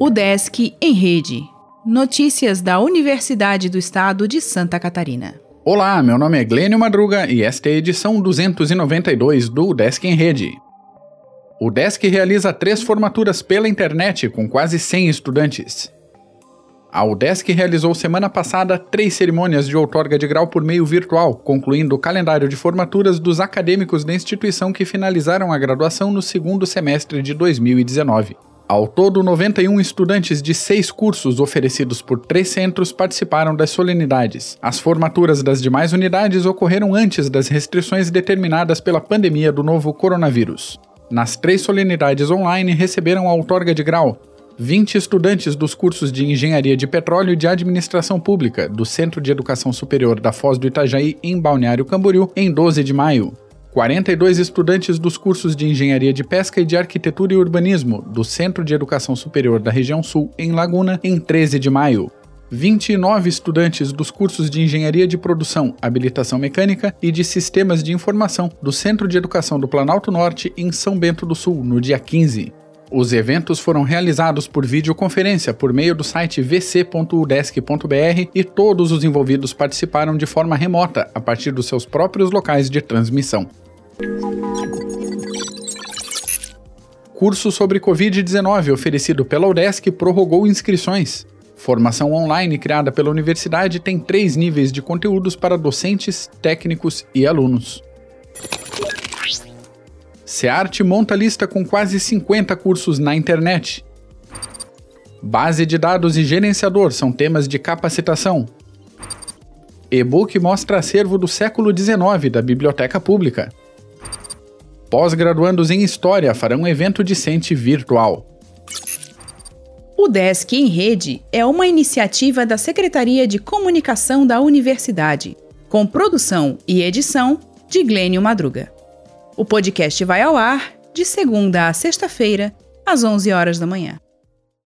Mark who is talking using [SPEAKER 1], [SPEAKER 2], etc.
[SPEAKER 1] O Desk em Rede. Notícias da Universidade do Estado de Santa Catarina.
[SPEAKER 2] Olá, meu nome é Glênio Madruga e esta é a edição 292 do Desk em Rede. O Desk realiza três formaturas pela internet com quase 100 estudantes. A UDESC realizou semana passada três cerimônias de outorga de grau por meio virtual, concluindo o calendário de formaturas dos acadêmicos da instituição que finalizaram a graduação no segundo semestre de 2019. Ao todo, 91 estudantes de seis cursos oferecidos por três centros participaram das solenidades. As formaturas das demais unidades ocorreram antes das restrições determinadas pela pandemia do novo coronavírus. Nas três solenidades online receberam a outorga de grau 20 estudantes dos cursos de Engenharia de Petróleo e de Administração Pública do Centro de Educação Superior da Foz do Itajaí, em Balneário Camboriú, em 12 de maio. 42 estudantes dos cursos de Engenharia de Pesca e de Arquitetura e Urbanismo do Centro de Educação Superior da Região Sul, em Laguna, em 13 de maio. 29 estudantes dos cursos de Engenharia de Produção, Habilitação Mecânica e de Sistemas de Informação do Centro de Educação do Planalto Norte, em São Bento do Sul, no dia 15. Os eventos foram realizados por videoconferência por meio do site vc.udesc.br e todos os envolvidos participaram de forma remota, a partir dos seus próprios locais de transmissão. Curso sobre Covid-19 oferecido pela UDESC prorrogou inscrições. Formação online criada pela universidade tem três níveis de conteúdos para docentes, técnicos e alunos. SEART monta lista com quase 50 cursos na internet. Base de dados e gerenciador são temas de capacitação. E-book mostra acervo do século XIX da Biblioteca Pública. Pós-graduandos em História farão um evento discente virtual.
[SPEAKER 1] O Desk em Rede é uma iniciativa da Secretaria de Comunicação da Universidade, com produção e edição de Glênio Madruga. O podcast vai ao ar de segunda a sexta-feira, às 11 horas da manhã.